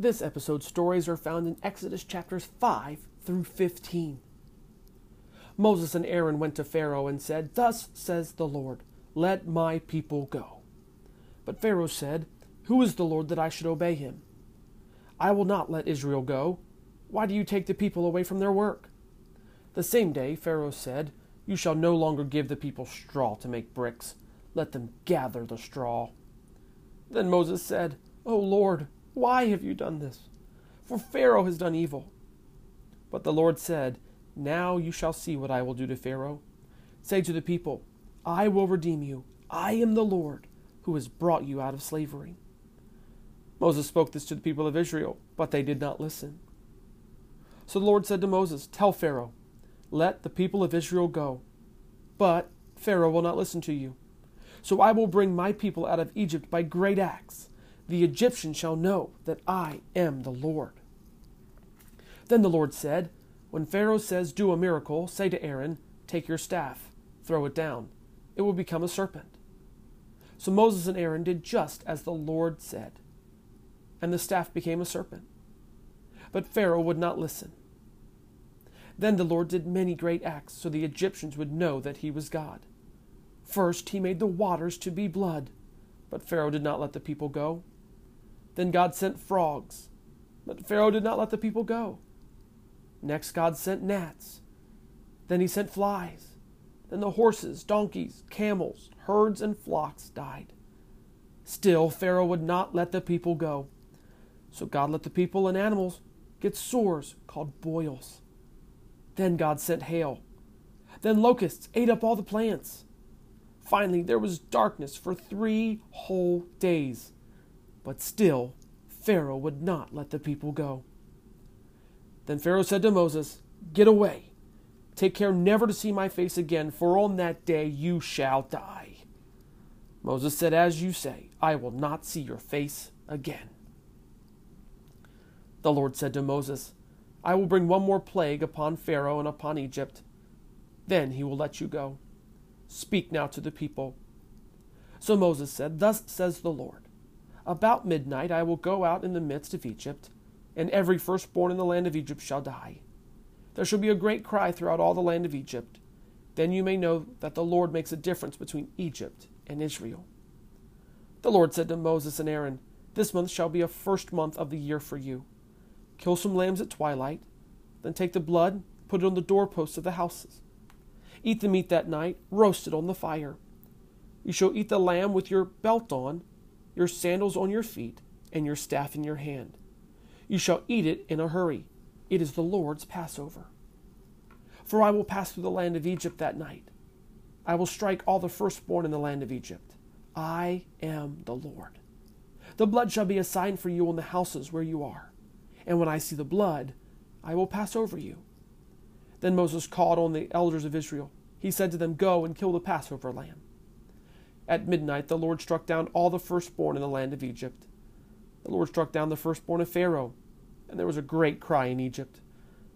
This episode's stories are found in Exodus chapters 5 through 15. Moses and Aaron went to Pharaoh and said, Thus says the Lord, let my people go. But Pharaoh said, Who is the Lord that I should obey him? I will not let Israel go. Why do you take the people away from their work? The same day Pharaoh said, You shall no longer give the people straw to make bricks. Let them gather the straw. Then Moses said, O Lord, why have you done this? For Pharaoh has done evil. But the Lord said, Now you shall see what I will do to Pharaoh. Say to the people, I will redeem you. I am the Lord who has brought you out of slavery. Moses spoke this to the people of Israel, but they did not listen. So the Lord said to Moses, Tell Pharaoh, let the people of Israel go. But Pharaoh will not listen to you. So I will bring my people out of Egypt by great acts. The Egyptians shall know that I am the Lord. Then the Lord said, When Pharaoh says, Do a miracle, say to Aaron, Take your staff, throw it down. It will become a serpent. So Moses and Aaron did just as the Lord said, and the staff became a serpent. But Pharaoh would not listen. Then the Lord did many great acts, so the Egyptians would know that he was God. First, he made the waters to be blood, but Pharaoh did not let the people go. Then God sent frogs, but Pharaoh did not let the people go. Next, God sent gnats. Then he sent flies. Then the horses, donkeys, camels, herds, and flocks died. Still, Pharaoh would not let the people go. So God let the people and animals get sores called boils. Then God sent hail. Then locusts ate up all the plants. Finally, there was darkness for three whole days. But still, Pharaoh would not let the people go. Then Pharaoh said to Moses, Get away. Take care never to see my face again, for on that day you shall die. Moses said, As you say, I will not see your face again. The Lord said to Moses, I will bring one more plague upon Pharaoh and upon Egypt. Then he will let you go. Speak now to the people. So Moses said, Thus says the Lord About midnight I will go out in the midst of Egypt, and every firstborn in the land of Egypt shall die. There shall be a great cry throughout all the land of Egypt. Then you may know that the Lord makes a difference between Egypt and Israel. The Lord said to Moses and Aaron, This month shall be a first month of the year for you. Kill some lambs at twilight, then take the blood, put it on the doorposts of the houses. Eat the meat that night, roast it on the fire. You shall eat the lamb with your belt on, your sandals on your feet, and your staff in your hand. You shall eat it in a hurry it is the Lord's Passover. For I will pass through the land of Egypt that night. I will strike all the firstborn in the land of Egypt. I am the Lord. The blood shall be a sign for you on the houses where you are. And when I see the blood, I will pass over you. Then Moses called on the elders of Israel. He said to them, Go and kill the Passover lamb. At midnight, the Lord struck down all the firstborn in the land of Egypt. The Lord struck down the firstborn of Pharaoh and there was a great cry in Egypt,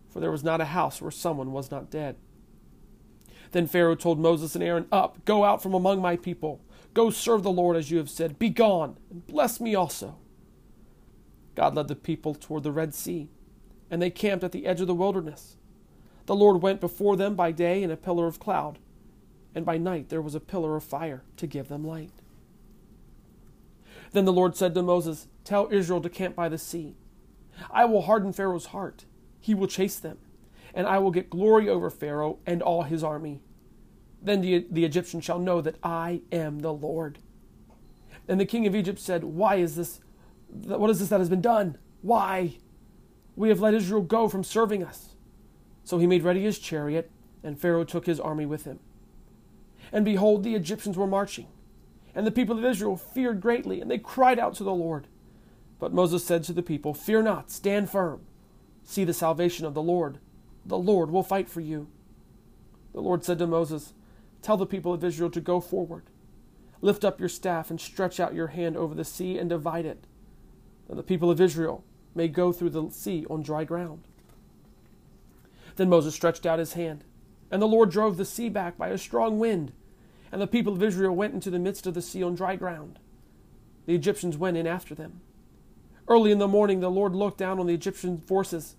for there was not a house where someone was not dead. Then Pharaoh told Moses and Aaron, Up, go out from among my people. Go serve the Lord as you have said. Be gone, and bless me also. God led the people toward the Red Sea, and they camped at the edge of the wilderness. The Lord went before them by day in a pillar of cloud, and by night there was a pillar of fire to give them light. Then the Lord said to Moses, Tell Israel to camp by the sea I will harden Pharaoh's heart. He will chase them, and I will get glory over Pharaoh and all his army. Then the, the Egyptians shall know that I am the Lord. And the king of Egypt said, Why is this? What is this that has been done? Why? We have let Israel go from serving us. So he made ready his chariot, and Pharaoh took his army with him. And behold, the Egyptians were marching. And the people of Israel feared greatly, and they cried out to the Lord. But Moses said to the people, Fear not, stand firm. See the salvation of the Lord. The Lord will fight for you. The Lord said to Moses, Tell the people of Israel to go forward. Lift up your staff and stretch out your hand over the sea and divide it, that the people of Israel may go through the sea on dry ground. Then Moses stretched out his hand, and the Lord drove the sea back by a strong wind, and the people of Israel went into the midst of the sea on dry ground. The Egyptians went in after them. Early in the morning, the Lord looked down on the Egyptian forces.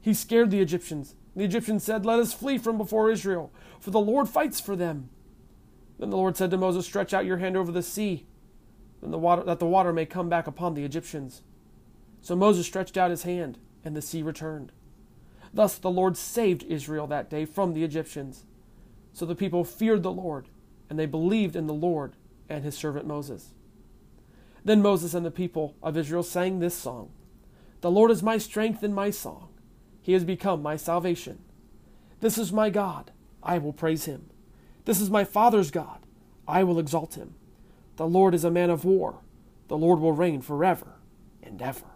He scared the Egyptians. The Egyptians said, Let us flee from before Israel, for the Lord fights for them. Then the Lord said to Moses, Stretch out your hand over the sea, the water, that the water may come back upon the Egyptians. So Moses stretched out his hand, and the sea returned. Thus the Lord saved Israel that day from the Egyptians. So the people feared the Lord, and they believed in the Lord and his servant Moses. Then Moses and the people of Israel sang this song The Lord is my strength and my song. He has become my salvation. This is my God. I will praise him. This is my Father's God. I will exalt him. The Lord is a man of war. The Lord will reign forever and ever.